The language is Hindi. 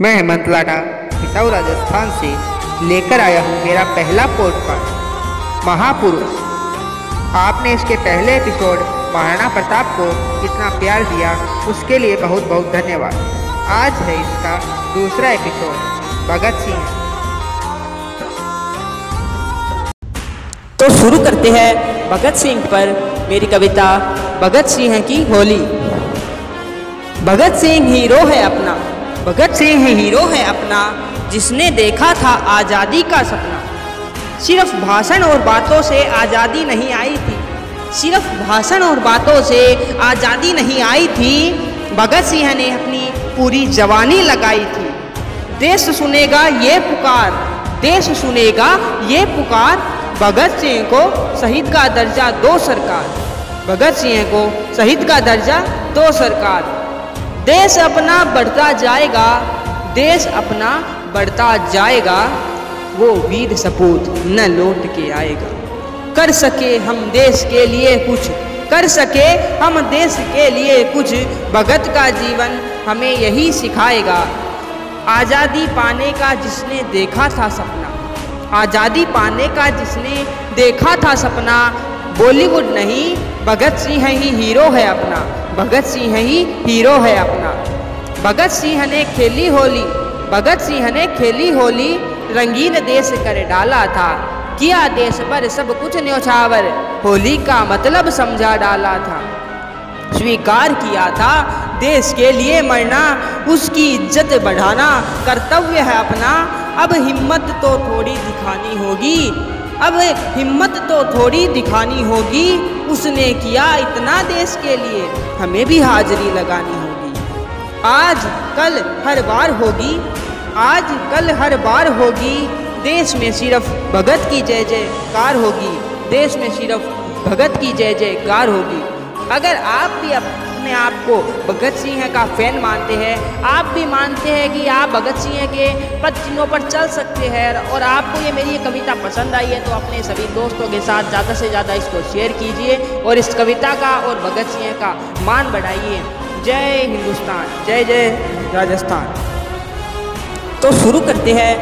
मैं हेमंत लाडा किसाऊ राजस्थान से लेकर आया हूँ मेरा पहला पॉडकास्ट महापुरुष, आपने इसके पहले एपिसोड महाराणा प्रताप को इतना प्यार दिया, उसके लिए बहुत बहुत धन्यवाद। आज है इसका दूसरा एपिसोड भगत सिंह। तो शुरू करते हैं भगत सिंह पर मेरी कविता, भगत सिंह की होली। भगत सिंह हीरो है अपना। भगत सिंह हीरो है अपना, जिसने देखा था आज़ादी का सपना। सिर्फ़ भाषण और बातों से आज़ादी नहीं आई थी। सिर्फ़ भाषण और बातों से आज़ादी नहीं आई थी, भगत सिंह ने अपनी पूरी जवानी लगाई थी। देश सुनेगा ये पुकार, देश सुनेगा ये पुकार, भगत सिंह को शहीद का दर्जा दो सरकार। भगत सिंह को शहीद का दर्जा दो सरकार। देश अपना बढ़ता जाएगा, देश अपना बढ़ता जाएगा, वो वीर सपूत न लौट के आएगा। कर सके हम देश के लिए कुछ, कर सके हम देश के लिए कुछ, भगत का जीवन हमें यही सिखाएगा। आज़ादी पाने का जिसने देखा था सपना, आज़ादी पाने का जिसने देखा था सपना, बॉलीवुड नहीं, भगत सिंह ही हीरो है अपना। भगत सिंह ही हीरो है अपना। भगत सिंह ने खेली होली, भगत सिंह ने खेली होली, रंगीन देश कर डाला था, किया देश पर सब कुछ न्यौछावर, होली का मतलब समझा डाला था। स्वीकार किया था, देश के लिए मरना, उसकी इज़्ज़त बढ़ाना, कर्तव्य है अपना। अब हिम्मत तो थोड़ी दिखानी होगी, अब हिम्मत तो थोड़ी दिखानी होगी। उसने किया इतना देश के लिए, हमें भी हाजिरी लगानी होगी। आज कल हर बार होगी, आज कल हर बार होगी। देश में सिर्फ़ भगत की जय जयकार होगी, देश में सिर्फ़ भगत की जय जयकार होगी। अगर आप भी अपने आप को भगत सिंह का फ़ैन मानते हैं। आप भी मानते हैं कि आप भगत सिंह के पद चिन्हों पर चल सकते हैं और आपको ये मेरी ये कविता पसंद आई है तो अपने सभी दोस्तों के साथ ज़्यादा से ज़्यादा इसको शेयर कीजिए और इस कविता का और भगत सिंह का मान बढ़ाइए। जय हिंदुस्तान। जय जय राजस्थान। तो शुरू करते हैं।